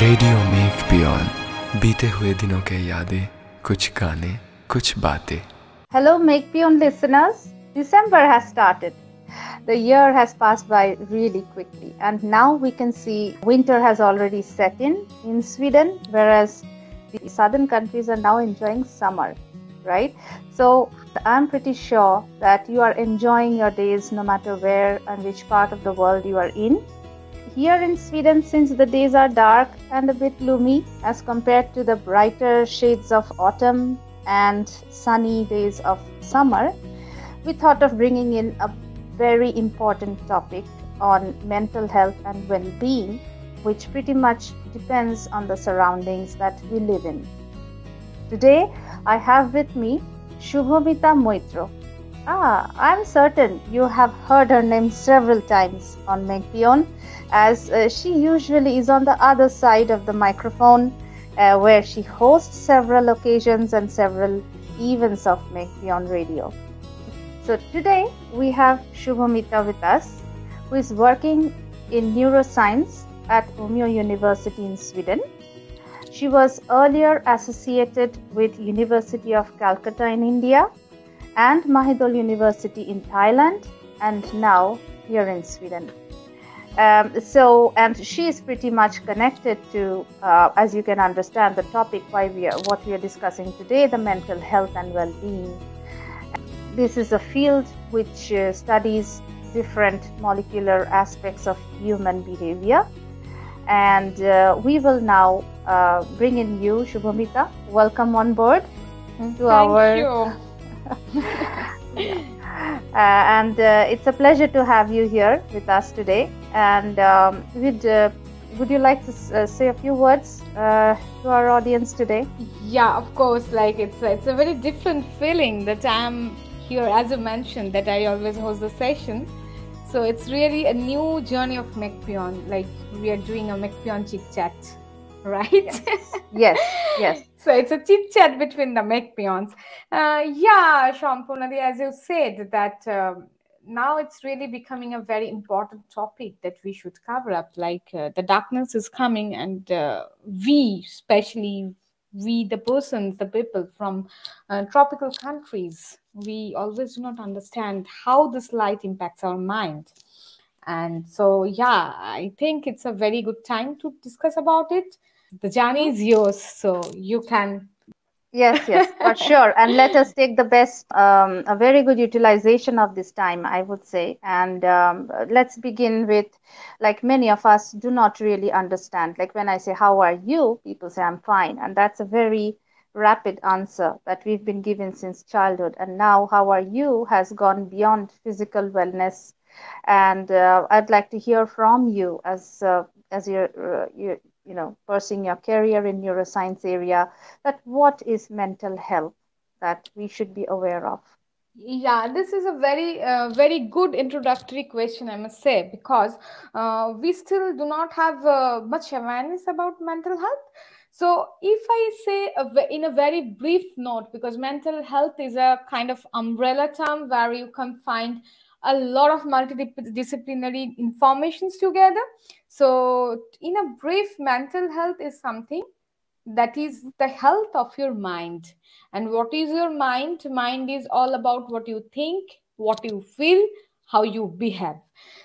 Radio make beyond बीते हुए दिनों के यादें कुछ गाने कुछ बातें Hello, Makepeon listeners. December has started. The year has passed by really quickly, and now we can see winter has already set in in Sweden, whereas the southern countries are now enjoying summer, right? So, I'm pretty sure that you are enjoying your days no matter where and which part of the world you are in. Here in Sweden, since the days are dark and a bit gloomy as compared to the brighter shades of autumn and sunny days of summer, we thought of bringing in a very important topic on mental health and well being, which pretty much depends on the surroundings that we live in. Today, I have with me Subhamita Maitra. Ah, I'm certain you have heard her name several times on Makepeon, as uh, she usually is on the other side of the microphone uh, where she hosts several occasions and several events of Beyond Radio. So today we have Subhamita with us, who is working in neuroscience at Umeå University in Sweden. She was earlier associated with University of Calcutta in India and Mahidol University in Thailand and now here in Sweden. Um, so, and she is pretty much connected to, uh, as you can understand, the topic why we are what we are discussing today, the mental health and well-being. This is a field which uh, studies different molecular aspects of human behavior, and uh, we will now uh, bring in you, Subhamita. Welcome on board to Thank our. you. Uh, and uh, it's a pleasure to have you here with us today. And um, would uh, would you like to uh, say a few words uh, to our audience today? Yeah, of course. Like it's it's a very different feeling that I'm here, as you mentioned, that I always host the session. So it's really a new journey of Mekpion. Like we are doing a Mekpion chit chat, right? Yes, yes, so it's a chit chat between the Mekpions. Uh, yeah, Shampunadi, as you said, that um, now it's really becoming a very important topic that we should cover up. Like uh, the darkness is coming, and uh, we, especially we, the persons, the people from uh, tropical countries, we always do not understand how this light impacts our mind. And so, yeah, I think it's a very good time to discuss about it. The journey is yours, so you can yes, yes, for sure. And let us take the best, um, a very good utilization of this time, I would say. And um, let's begin with, like many of us do not really understand. Like when I say, "How are you?" people say, "I'm fine," and that's a very rapid answer that we've been given since childhood. And now, "How are you?" has gone beyond physical wellness. And uh, I'd like to hear from you as uh, as you're, uh, you you know pursuing your career in neuroscience area that what is mental health that we should be aware of Yeah, this is a very, uh, very good introductory question, I must say, because uh, we still do not have uh, much awareness about mental health. So, if I say in a very brief note, because mental health is a kind of umbrella term where you can find a lot of multidisciplinary informations together. So, in a brief, mental health is something that is the health of your mind. And what is your mind? Mind is all about what you think what you feel how you behave.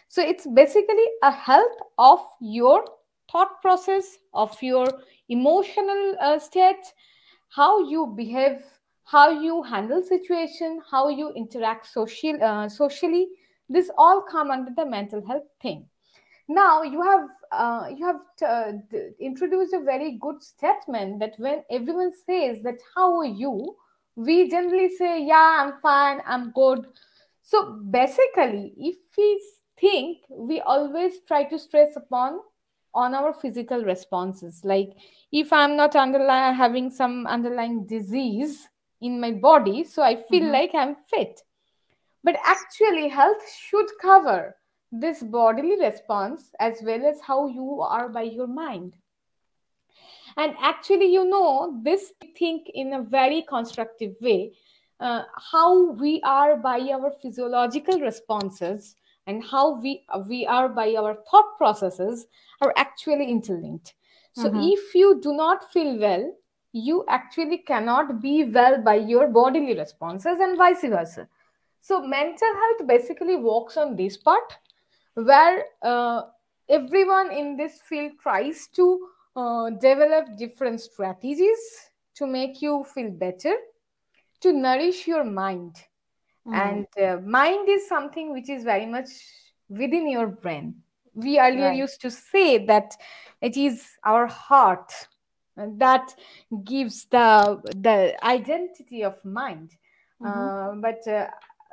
So it's basically a health of your thought process of your emotional uh, state how you behave how you handle situation how you interact social uh, socially. This all come under the mental health thing. Now you have uh, you have uh, d- introduced a very good statement that when everyone says that how are you? we generally say yeah i'm fine i'm good. So basically if we think we always try to stress upon on our physical responses. Like if i'm not underlying having some underlying disease in my body so i feel Mhm. like i'm fit but actually health should cover this bodily response as well as how you are by your mind and actually you know this think in a very constructive way uh, how we are by our physiological responses and how we we are by our thought processes are actually interlinked so Mhm. if you do not feel well you actually cannot be well by your bodily responses and vice versa so mental health basically works on this part where uh, everyone in this field tries to uh, develop different strategies to make you feel better to nourish your mind Mhm. and uh, mind is something which is very much within your brain we earlier Right. used to say that it is our heart and that gives the the identity of mind Mhm. uh, but uh,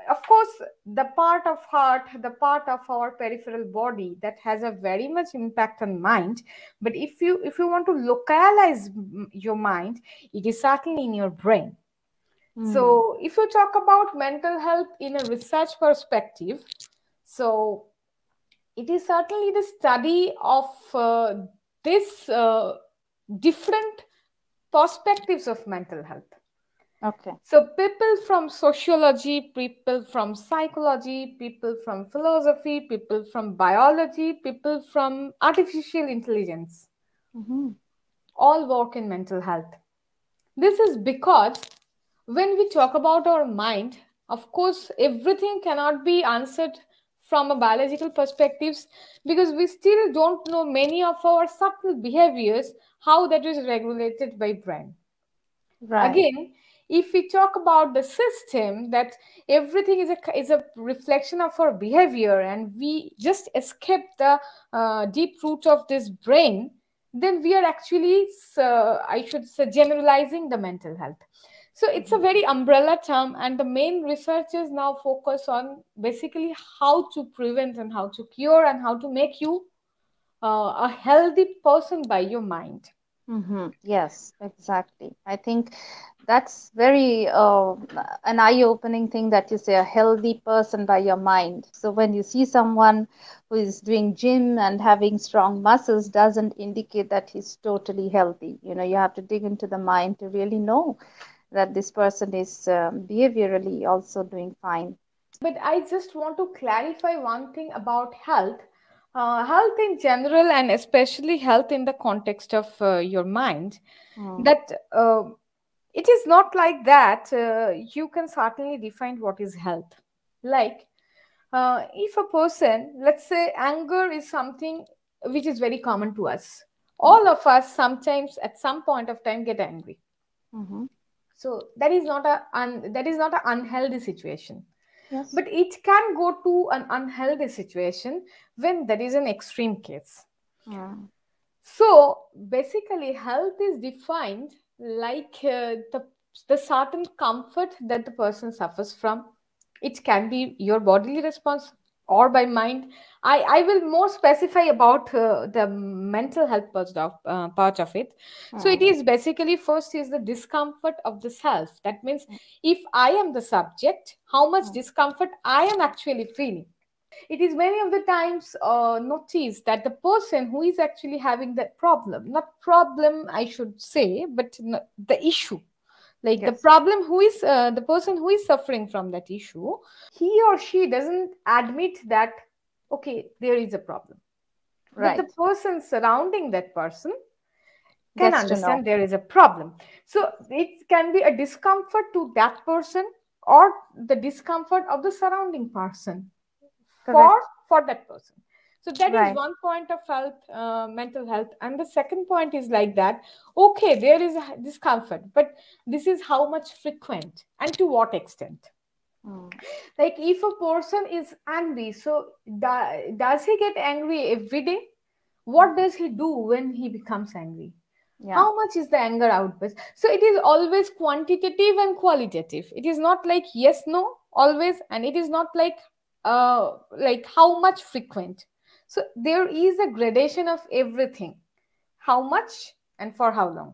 of course the part of heart the part of our peripheral body that has a very much impact on mind but if you if you want to localize mm, your mind it is certainly in your brain Mhm. so, if you talk about mental health in a research perspective, so it is certainly the study of uh, this uh, different perspectives of mental health. okay. So, people from sociology, people from psychology, people from philosophy, people from biology, people from artificial intelligence Mhm. all work in mental health. This is because when we talk about our mind, of course, everything cannot be answered from a biological perspectives because we still don't know many of our subtle behaviors how that is regulated by brain Right. again if we talk about the system that everything is a is a reflection of our behavior and we just escape the uh, deep root of this brain then we are actually uh, i should say generalizing the mental health so it's a very umbrella term and the main researchers now focus on basically how to prevent and how to cure and how to make you uh, a healthy person by your mind Mm-hmm. Yes, exactly. I think that's very uh, an eye-opening thing that you say a healthy person by your mind. So when you see someone who is doing gym and having strong muscles, doesn't indicate that he's totally healthy. You know, you have to dig into the mind to really know that this person is um, behaviorally also doing fine. But I just want to clarify one thing about health. Uh, health in general, and especially health in the context of uh, your mind, Mm. that uh, it is not like that. Uh, you can certainly define what is health. Like, uh, if a person, let's say, anger is something which is very common to us. All of us sometimes, at some point of time, get angry. Mhm. So that is not a un- that is not an unhealthy situation Yes. but it can go to an unhealthy situation when there is an extreme case Mm. so basically health is defined like uh, the the certain comfort that the person suffers from it can be your bodily response or by mind i i will more specify about uh, the mental health part of, uh, part of it. So it Mm. is basically first is the discomfort of the self. That means if i am the subject how much Mm. discomfort i am actually feeling. It is many of the times uh, noticed that the person who is actually having that problem not problem i should say but the issue like the problem who is uh, the person who is suffering from that issue he or she doesn't admit that okay there is a problem. Right. but the person surrounding that person can Gets understand there is a problem. So it can be a discomfort to that person or the discomfort of the surrounding person for for that person so that is Right. one point of health uh, mental health. And the second point is like that okay there is discomfort but this is how much frequent and to what extent? Mm. like if a person is angry so do- does he get angry every day? What does he do when he becomes angry? Yeah. how much is the anger outburst? So it is always quantitative and qualitative. It is not like yes no always. And it is not like uh like how much frequent so there is a gradation of everything. How much and for how long?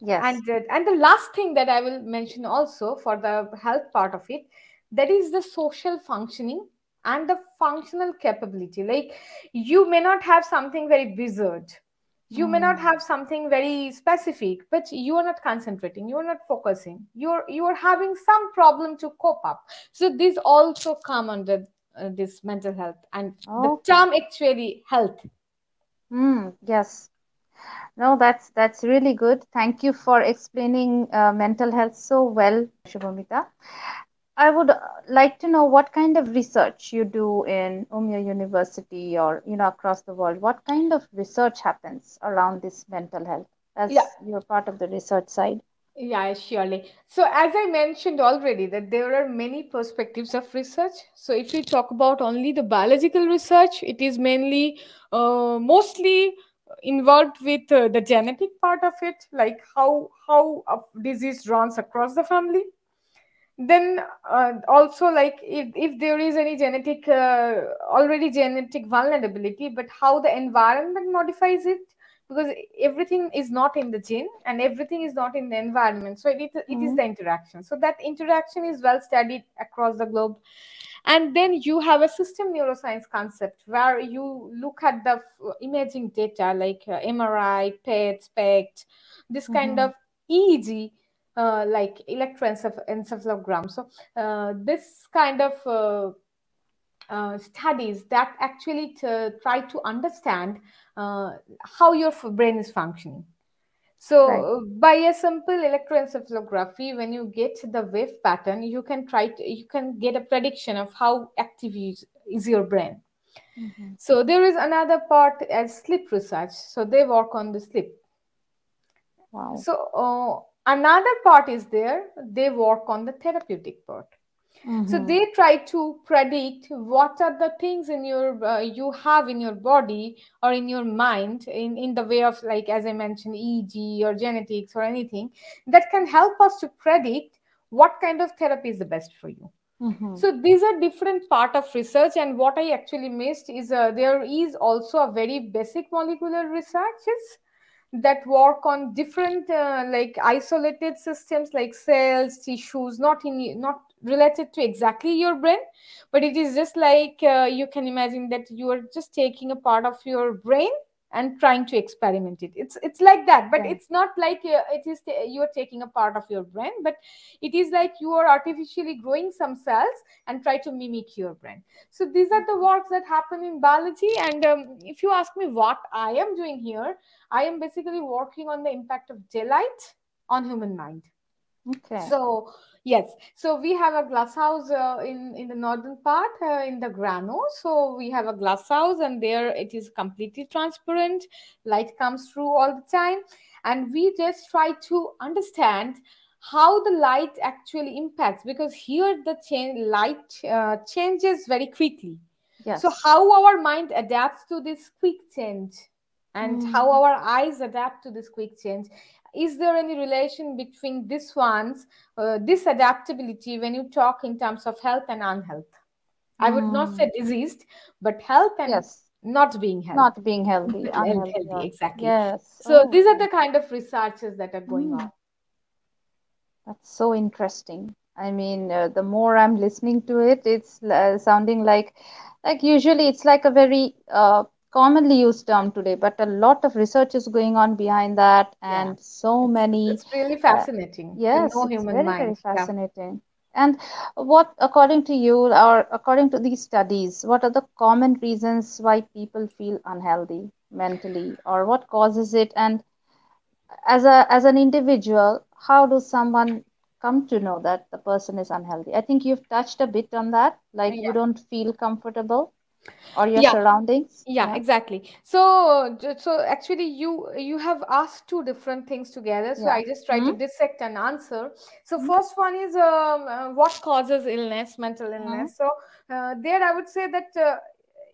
Yes. and uh, and the last thing that i will mention also for the health part of it that is the social functioning and the functional capability. Like you may not have something very bizarre you may not Mm. have something very specific but you are not concentrating you are not focusing. You're you are having some problem to cope up. So these also come under uh, this mental health and the term actually health Mm, yes. No, that's that's really good. Thank you for explaining uh, mental health so well, Subhamita. I would uh, like to know what kind of research you do in Umeå University or you know across the world. What kind of research happens around this mental health as Yeah, you're part of the research side? Yeah, surely. So, as I mentioned already, that there are many perspectives of research. So, if we talk about only the biological research, it is mainly, uh, mostly involved with uh, the genetic part of it, like how how a disease runs across the family. Then uh, also like if, if there is any genetic uh, already genetic vulnerability, but how the environment modifies it because everything is not in the gene and everything is not in the environment so it, it is Mhm. the interaction so that interaction is well studied across the globe and then you have a system neuroscience concept where you look at the imaging data like uh, mri pet spect this kind Mhm. of eeg uh, like electroencephalogram so uh, this kind of uh, studies that actually to try to understand uh, how your brain is functioning. So, Right. by a simple electroencephalography, when you get the wave pattern, you can try to you can get a prediction of how active is, is your brain. Mhm. So, there is another part as sleep research. So, they work on the sleep. Wow. So, uh, another part is there. They work on the therapeutic part. So Mhm. they try to predict what are the things in your uh, you have in your body or in your mind in, in the way of like as i mentioned eeg or genetics or anything that can help us to predict what kind of therapy is the best for you Mhm. so these are different part of research and what i actually missed is uh, there is also a very basic molecular researches that work on different uh, like isolated systems like cells tissues not in not related to exactly your brain but it is just like uh, you can imagine that you are just taking a part of your brain and trying to experiment it it's it's like that but Right. it's not like uh, it is ta- you are taking a part of your brain but it is like you are artificially growing some cells and try to mimic your brain so these are the works that happen in biology and um, if you ask me what i am doing here I am basically working on the impact of daylight on human mind. Okay. So yes, so we have a glass house uh, in in the northern part uh, in the Grano. So we have a glass house, and there it is completely transparent. Light comes through all the time, and we just try to understand how the light actually impacts because here the change light uh, changes very quickly Yes. so how our mind adapts to this quick change and how Mm. our eyes adapt to this quick change is there any relation between this one's uh, this adaptability when you talk in terms of health and unhealth i would not say Mm. diseased but health and Yes. not being health Not being healthy, unhealthy. healthy exactly Yes. so Oh, these are the kind of researches that are going Mm. on That's so interesting. I mean, uh, the more I'm listening to it, it's uh, sounding like, like usually it's like a very uh, commonly used term today, but a lot of research is going on behind that, yeah and so it's many. it's really Uh, fascinating to yes, know it's human very, very mind yeah fascinating. And what, according to you, or according to these studies, what are the common reasons why people feel unhealthy mentally, or what causes it? And as a as an individual how does someone come to know that the person is unhealthy i think you've touched a bit on that like you don't feel comfortable or your yeah. surroundings? Yeah yeah. exactly. So so actually you you have asked two different things together so yeah. i just try hmm? to dissect and answer. So hmm? first one is um, uh, what causes illness mental hmm? illness? So uh, there i would say that uh,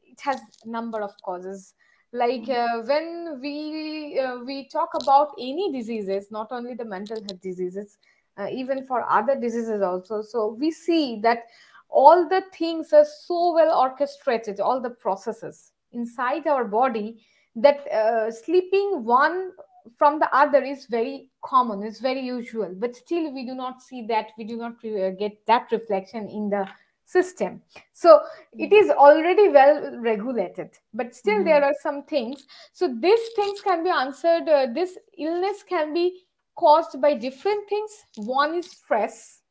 it has number of causes. Like hmm? uh, when we uh, we talk about any diseases not only the mental health diseases uh, even for other diseases also so we see that all the things are so well orchestrated all the processes inside our body that uh, sleeping one from the other is very common it's very usual but still we do not see that we do not uh, get that reflection in the system. So it is already well regulated but still hmm there are some things. So these things can be answered uh, this illness can be caused by different things. One is stress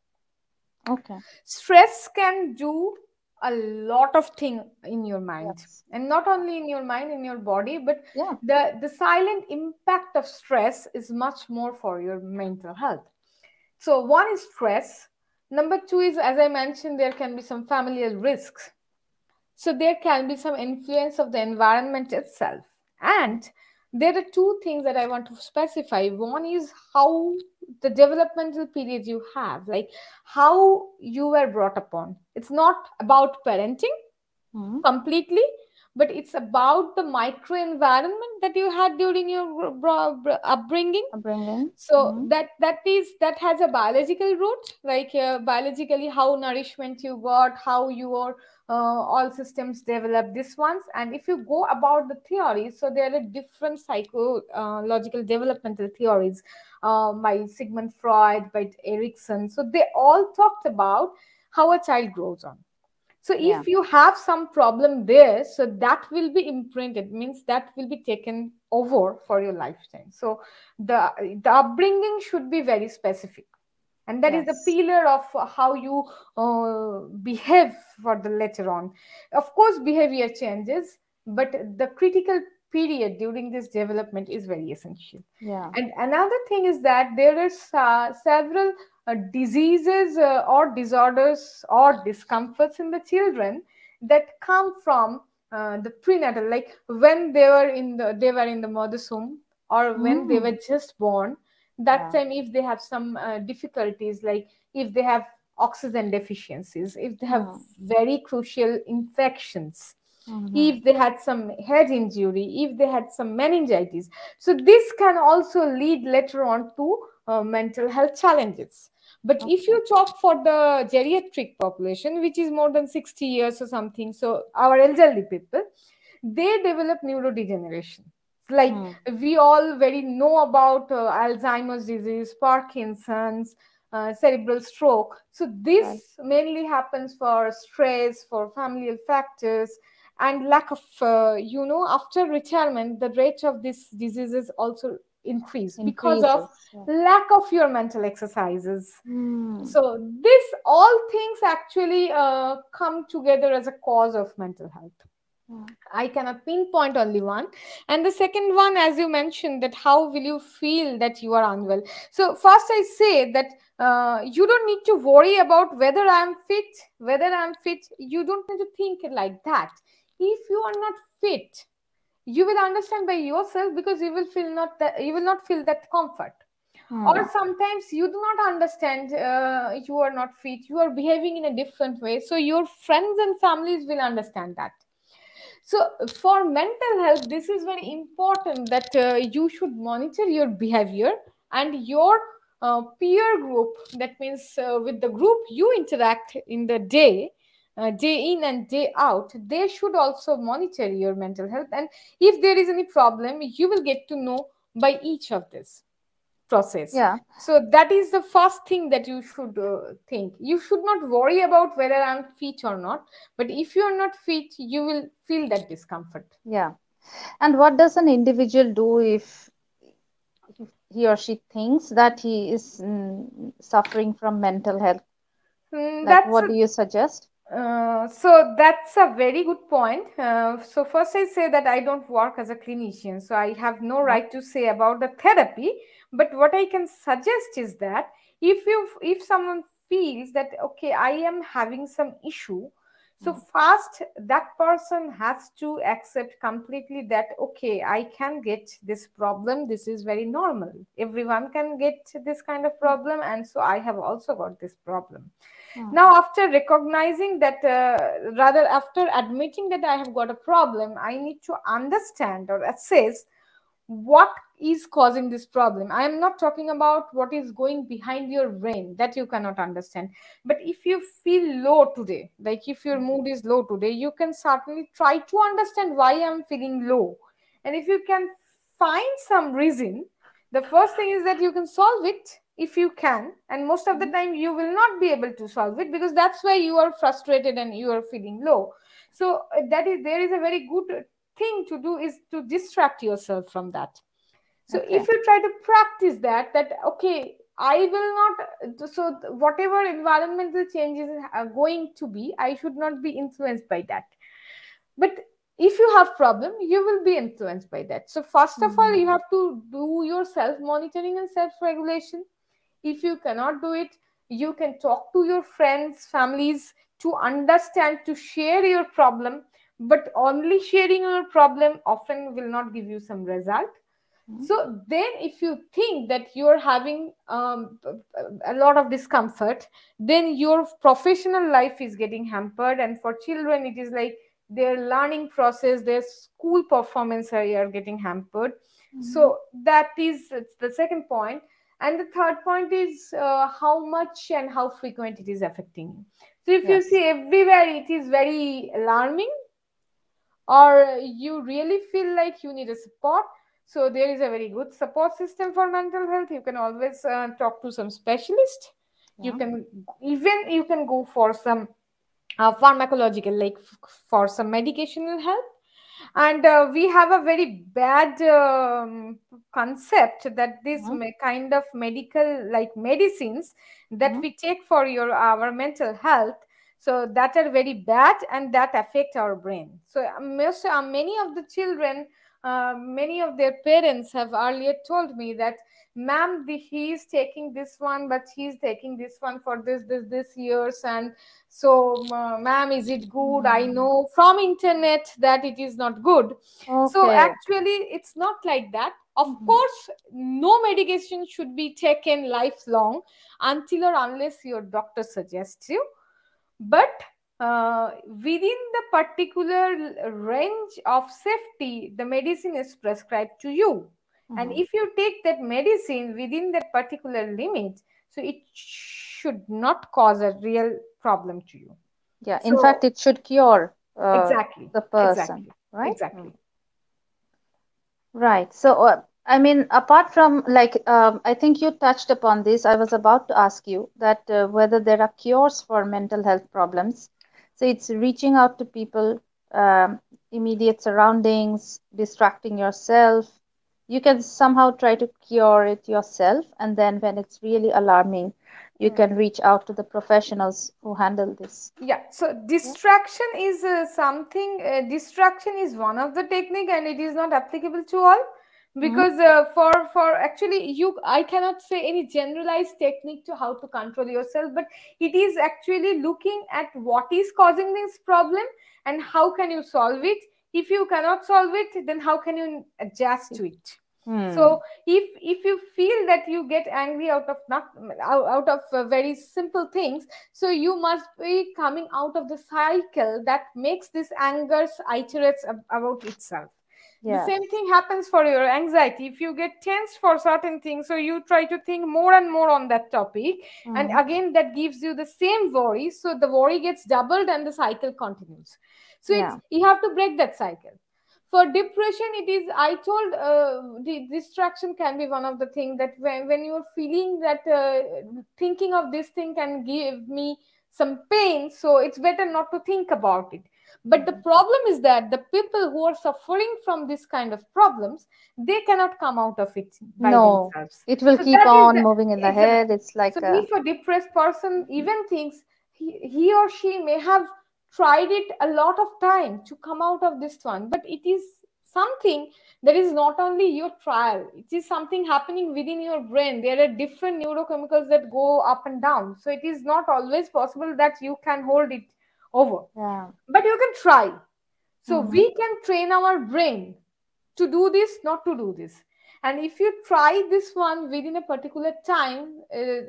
okay. Stress can do a lot of thing in your mind. Yes. and not only in your mind in your body but Yeah. the the silent impact of stress is much more for your mental health. So one is stress. Number two is as i mentioned there can be some familial risks. So there can be some influence of the environment itself. And there are two things that i want to specify. One is how the developmental period you have like how you were brought upon. It's not about parenting Mhm. completely but it's about the micro environment that you had during your upbringing Upbringing. so Mhm. that that is that has a biological root like uh, biologically how nourishment you got how your uh, all systems develop this ones and if you go about the theories so there are different psychological developmental theories uh, by sigmund freud by erikson so they all talked about how a child grows on so if Yeah. you have some problem there so that will be imprinted means that will be taken over for your lifetime so the the upbringing should be very specific and that is Yes. the pillar of how you uh, behave for the later on of course behavior changes but the critical period during this development is very essential Yeah. and another thing is that there are uh, several diseases uh, or disorders or discomforts in the children that come from uh, the prenatal, like when they were in the they were in the mother's womb or when they Mm. were just born. That Yeah. time, if they have some uh, difficulties, like if they have oxygen deficiencies, if they have Mm. very crucial infections, Mhm. if they had some head injury, if they had some meningitis. So this can also lead later on to uh, mental health challenges. But if you talk for the geriatric population, which is more than 60 years or something, so our elderly people, they develop neurodegeneration. Like Mm. we all very know about uh, Alzheimer's disease, Parkinson's, uh, cerebral stroke. So this mainly happens for stress, for familial factors, and lack of, uh, you know, after retirement, the rate of these diseases also increase because of yeah. lack of your mental exercises. Mm. So this all things actually uh, come together as a cause of mental health. Yeah. I cannot pinpoint only one. And the second one, as you mentioned, that how will you feel that you are unwell? So first, I say that uh, you don't need to worry about whether I am fit, whether I am fit. You don't need to think like that. If you are not fit, you will understand by yourself because you will feel not that you will not feel that comfort. Mm. or sometimes you do not understand uh, you are not fit you are behaving in a different way. So your friends and families will understand that. So for mental health this is very important that uh, you should monitor your behavior and your uh, peer group. That means uh, with the group you interact in the day uh, day in and day out they should also monitor your mental health and if there is any problem you will get to know by each of this process Yeah. so that is the first thing that you should uh, think you should not worry about whether i'm fit or not but if you are not fit you will feel that discomfort Yeah. And what does an individual do if he or she thinks that he is mm, suffering from mental health? Mm, Like, that's what a- do you suggest? Uh, so that's a very good point. Uh, so first, I say that I don't work as a clinician, so I have no right to say about the therapy. But what I can suggest is that if you if someone feels that okay, I am having some issue, so first that person has to accept completely that okay, I can get this problem. This is very normal. Everyone can get this kind of problem, and so I have also got this problem Mm. now after recognizing that uh, rather after admitting that i have got a problem i need to understand or assess what is causing this problem. I am not talking about what is going behind your brain that you cannot understand. But if you feel low today like if your mood is low today you can certainly try to understand why i'm feeling low. And if you can find some reason the first thing is that you can solve it if you can and most of the time you will not be able to solve it because that's why you are frustrated and you are feeling low. So uh, that is there is a very good thing to do is to distract yourself from that. So Okay. if you try to practice that that okay i will not so whatever environmental changes are going to be i should not be influenced by that. But if you have problem you will be influenced by that. So 1st mm-hmm. of all you have to do your self monitoring and self regulation if you cannot do it you can talk to your friends families to understand to share your problem. But only sharing your problem often will not give you some result. Mm-hmm. so then if you think that you're having um, a lot of discomfort then your professional life is getting hampered. And for children it is like their learning process their school performance are, getting hampered. Mm-hmm. so that is the second point and the third point is uh, how much and how frequent it is affecting you so if yes. you see everywhere it is very alarming or you really feel like you need a support so there is a very good support system for mental health you can always uh, talk to some specialist yeah. you can even you can go for some uh, pharmacological like for some medicational help and uh, we have a very bad um, concept that this mm-hmm. kind of medical like medicines that mm-hmm. we take for your our mental health so that are very bad and that affect our brain so uh, most uh, many of the children uh, many of their parents have earlier told me that ma'am he is taking this one but he's taking this one for this this this years and so ma'am is it good mm. i hmm. know from internet that it is not good okay. so actually it's not like that of mm-hmm. course no medication should be taken lifelong until or unless your doctor suggests you but uh, within the particular range of safety the medicine is prescribed to you mm-hmm. and if you take that medicine within that particular limit so it should not cause a real problem to you yeah in fact it should cure uh, exactly the person exactly. right exactly right so uh, i mean apart from like um, i think you touched upon this i was about to ask you that uh, whether there are cures for mental health problems so it's reaching out to people um, immediate surroundings distracting yourself you can somehow try to cure it yourself and then when it's really alarming you mm. can reach out to the professionals who handle this yeah so distraction is uh, something uh, distraction is one of the technique and it is not applicable to all hmm. because mm-hmm. uh, for for actually you i cannot say any generalized technique to how to control yourself but it is actually looking at what is causing this problem and how can you solve it if you cannot solve it then how can you adjust to it hmm. so if if you feel that you get angry out of not out of uh, very simple things so you must be coming out of the cycle that makes this anger iterates about itself yeah. the same thing happens for your anxiety if you get tense for certain things so you try to think more and more on that topic mm. and again that gives you the same worry so the worry gets doubled and the cycle continues so yeah. you have to break that cycle for depression it is i told uh, the distraction can be one of the things that when, when you're feeling that uh, thinking of this thing can give me some pain so it's better not to think about it. But the problem is that the people who are suffering from this kind of problems they cannot come out of it no themselves. it will so keep on the, moving in the head. It's like so a... if a depressed person even thinks he, he or she may have tried it a lot of time to come out of this one but it is something that is not only your trial it is something happening within your brain. There are different neurochemicals that go up and down. So it is not always possible that you can hold it over. Yeah. but you can try. So mm-hmm. we can train our brain to do this not to do this. And if you try this one within a particular time uh,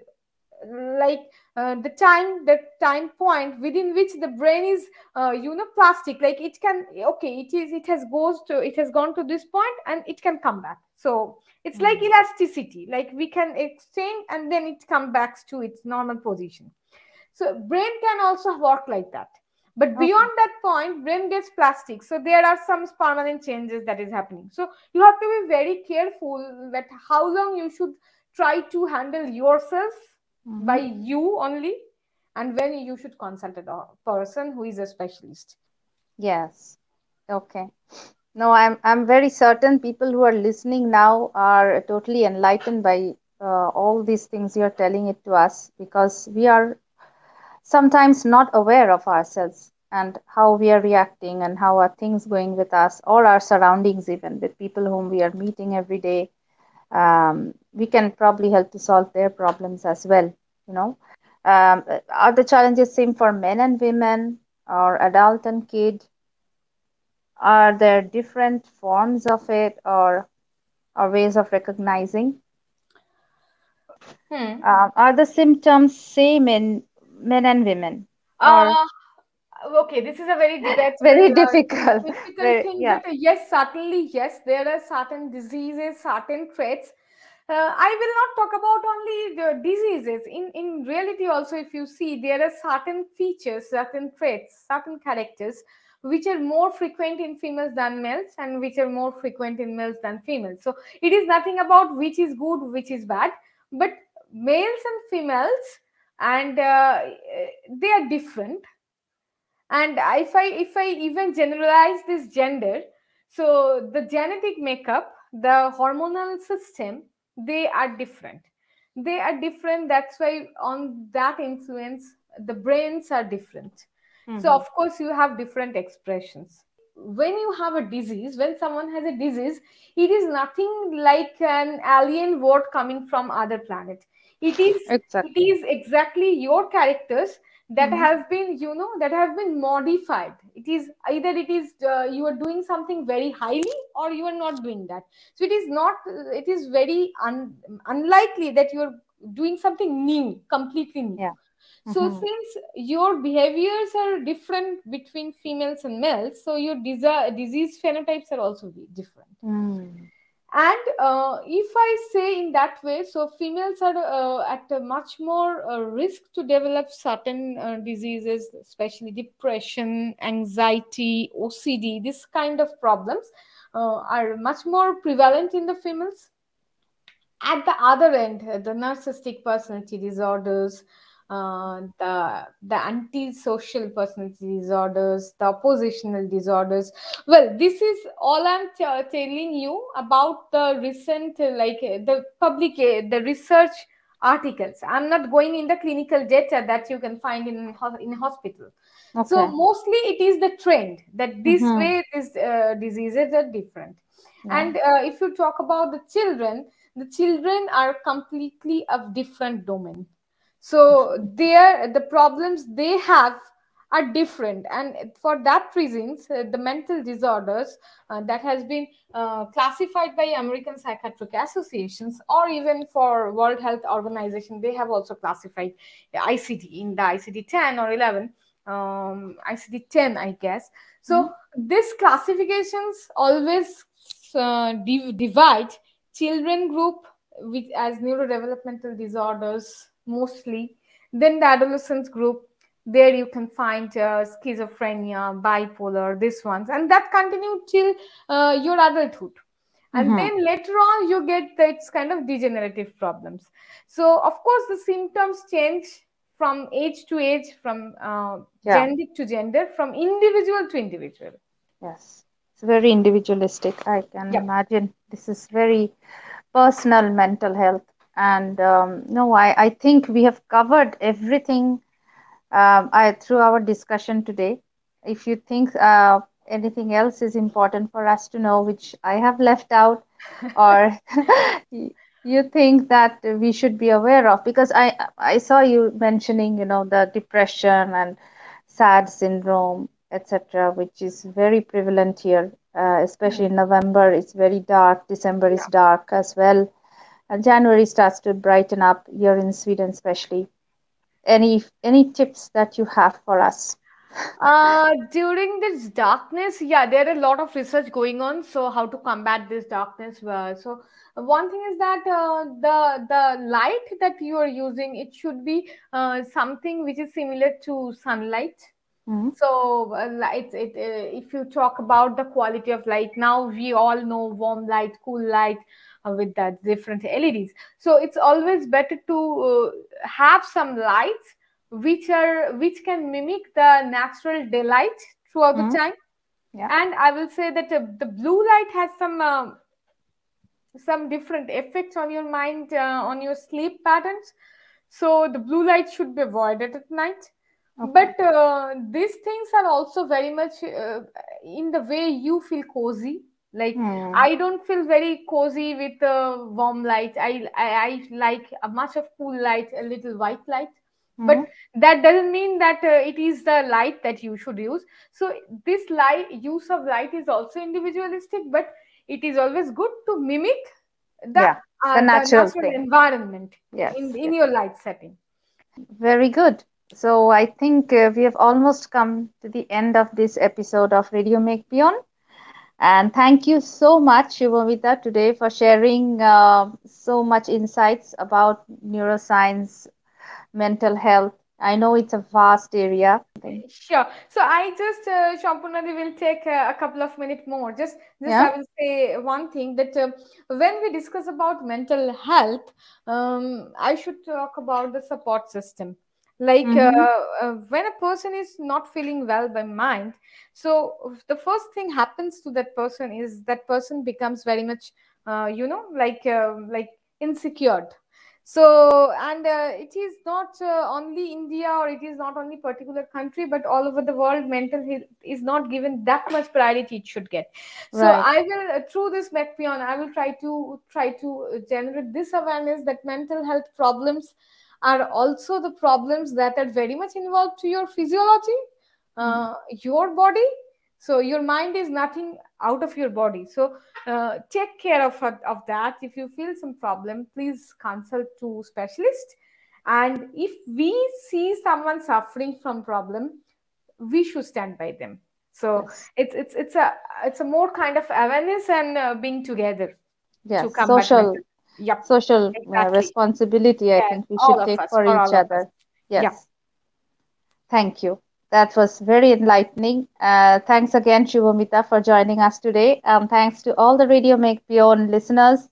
like uh, the time the time point within which the brain is uh, you know plastic. Like it can okay it is it has goes to it has gone to this point and it can come back. So it's mm-hmm. like elasticity. Like we can exchange and then it comes back to its normal position. So brain can also work like that. But beyond that point brain gets plastic. So there are some permanent changes that is happening. So you have to be very careful that how long you should try to handle yourself mm-hmm. by you only and when you should consult a person who is a specialist. Yes. Okay. No i'm i'm very certain people who are listening now are totally enlightened by uh, all these things you're telling it to us because we are sometimes not aware of ourselves and how we are reacting and how are things going with us or our surroundings even with people whom we are meeting every day um, we can probably help to solve their problems as well you know. Um, are the challenges same for men and women or adult and kid? Are there different forms of it or or ways of recognizing? Hmm. uh, are the symptoms same in men and women? Uh, okay, this is a very that's very very uh, difficult difficult very, thing, yeah yes, certainly yes, there are certain diseases, certain traits. Uh, I will not talk about only the diseases. In in reality, also, if you see, there are certain features, certain traits, certain characters which are more frequent in females than males, and which are more frequent in males than females. So it is nothing about which is good, which is bad, but males and females, and uh, they are different and if i if i even generalize this gender so the genetic makeup the hormonal system they are different. They are different that's why on that influence the brains are different. So Mhm. of course you have different expressions. When you have a disease when someone has a disease it is nothing like an alien word coming from other planet. It is exactly. it is exactly your characters that Mhm. have been you know that have been modified it is either it is uh, you are doing something very highly or you are not doing that so it is not it is very un, unlikely that you are doing something new completely new Yeah. so Mhm. since your behaviors are different between females and males so your desi- disease phenotypes are also different Mm. And uh, if i say in that way so females are uh, at a much more uh, risk to develop certain uh, diseases especially depression anxiety ocd this kind of problems uh, are much more prevalent in the females. At the other end uh, the narcissistic personality disorders uh, the the antisocial personality disorders the oppositional disorders. Well this is all i'm t- telling you about the recent uh, like uh, the public the research articles. I'm not going in the clinical data that you can find in ho- in hospital. So mostly it is the trend that this Mhm. way these uh, diseases are different. Yeah. and uh, if you talk about the children the children are completely of different domain so their the problems they have are different. And for that reasons uh, the mental disorders uh, that has been uh, classified by american psychiatric associations or even for world health organization they have also classified icd in the icd-10 or 11 um, icd-10 i guess. So these classifications always uh, div- divide children group with as neurodevelopmental disorders mostly then the adolescent group there you can find uh, schizophrenia bipolar this ones and that continued till uh, your adulthood and Mhm. then later on you get that kind of degenerative problems so of course the symptoms change from age to age from uh, Yeah. gender to gender from individual to individual Yes. It's very individualistic. I can Yep. imagine this is very personal mental health. And um, no, I, I think we have covered everything um, I, through our discussion today. If you think uh, anything else is important for us to know, which I have left out, or you think that we should be aware of, because I I saw you mentioning, you know, the depression and SAD syndrome, etc., which is very prevalent here, uh, especially in November. It's very dark. December is dark as well. And January starts to brighten up here in Sweden, especially. Any any tips that you have for us? Uh, during this darkness, yeah, there are a lot of research going on. So how to combat this darkness? Uh, so one thing is that uh, the the light that you are using it should be uh, something which is similar to sunlight. Mhm. So uh, light, it, uh, if you talk about the quality of light, now we all know warm light, cool light with that different LEDs. So it's always better to uh, have some lights which are which can mimic the natural daylight throughout Mhm. the time Yeah. and i will say that uh, the blue light has some um some different effects on your mind uh, on your sleep patterns so the blue light should be avoided at night okay. but uh, these things are also very much uh, in the way you feel cozy like hmm. i don't feel very cozy with uh, warm light. I, I, I like a much of cool light a little white light. Hmm. but that doesn't mean that uh, it is the light that you should use. So this light use of light is also individualistic but it is always good to mimic the, yeah, uh, natural, the natural environment yes, in, in yes. your light setting. Very good. So i think uh, we have almost come to the end of this episode of radio make beyond and thank you so much, Subhamita, today for sharing uh, so much insights about neuroscience, mental health. I know it's a vast area. Sure. So I just, uh, Shampunadi will take uh, a couple of minutes more. Just, just yeah. I will say one thing that uh, when we discuss about mental health, um, I should talk about the support system like mm-hmm. uh, uh, when a person is not feeling well by mind so the first thing happens to that person is that person becomes very much uh, you know like uh, like insecure so and uh, it is not uh, only india or it is not only particular country but all over the world mental health is not given that much priority it should get so right. i will uh, through this MACPeon i will try to try to generate this awareness that mental health problems are also the problems that are very much involved to your physiology uh, mm-hmm. your body. So your mind is nothing out of your body. So uh, take care of, of that. If you feel some problem please consult to specialist. And if we see someone suffering from problem we should stand by them. So yes. it's it's it's a it's a more kind of awareness and uh, being together yes. to social yep. social uh, exactly. uh, responsibility yes. i think we should take us, for, for each other yes yep. thank you that was very enlightening. Uh, thanks again, Subhamita, for joining us today. Um, thanks to all the Radio Make Beyond listeners.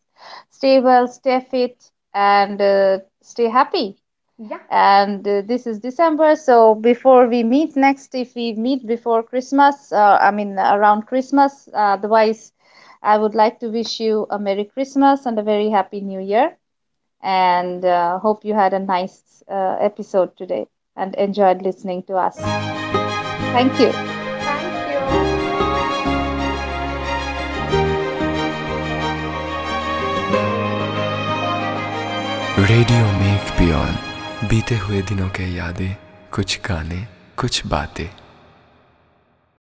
Stay well, stay fit, and uh, stay happy. Yeah. And uh, this is December, so before we meet next, if we meet before Christmas, uh, I mean around Christmas, uh, otherwise, I would like to wish you a Merry Christmas and a very Happy New Year. And uh, hope you had a nice episode today and enjoyed listening to us. Thank you. Thank you. Radio make beyond बीते हुए दिनों के यादें कुछ गाने कुछ बातें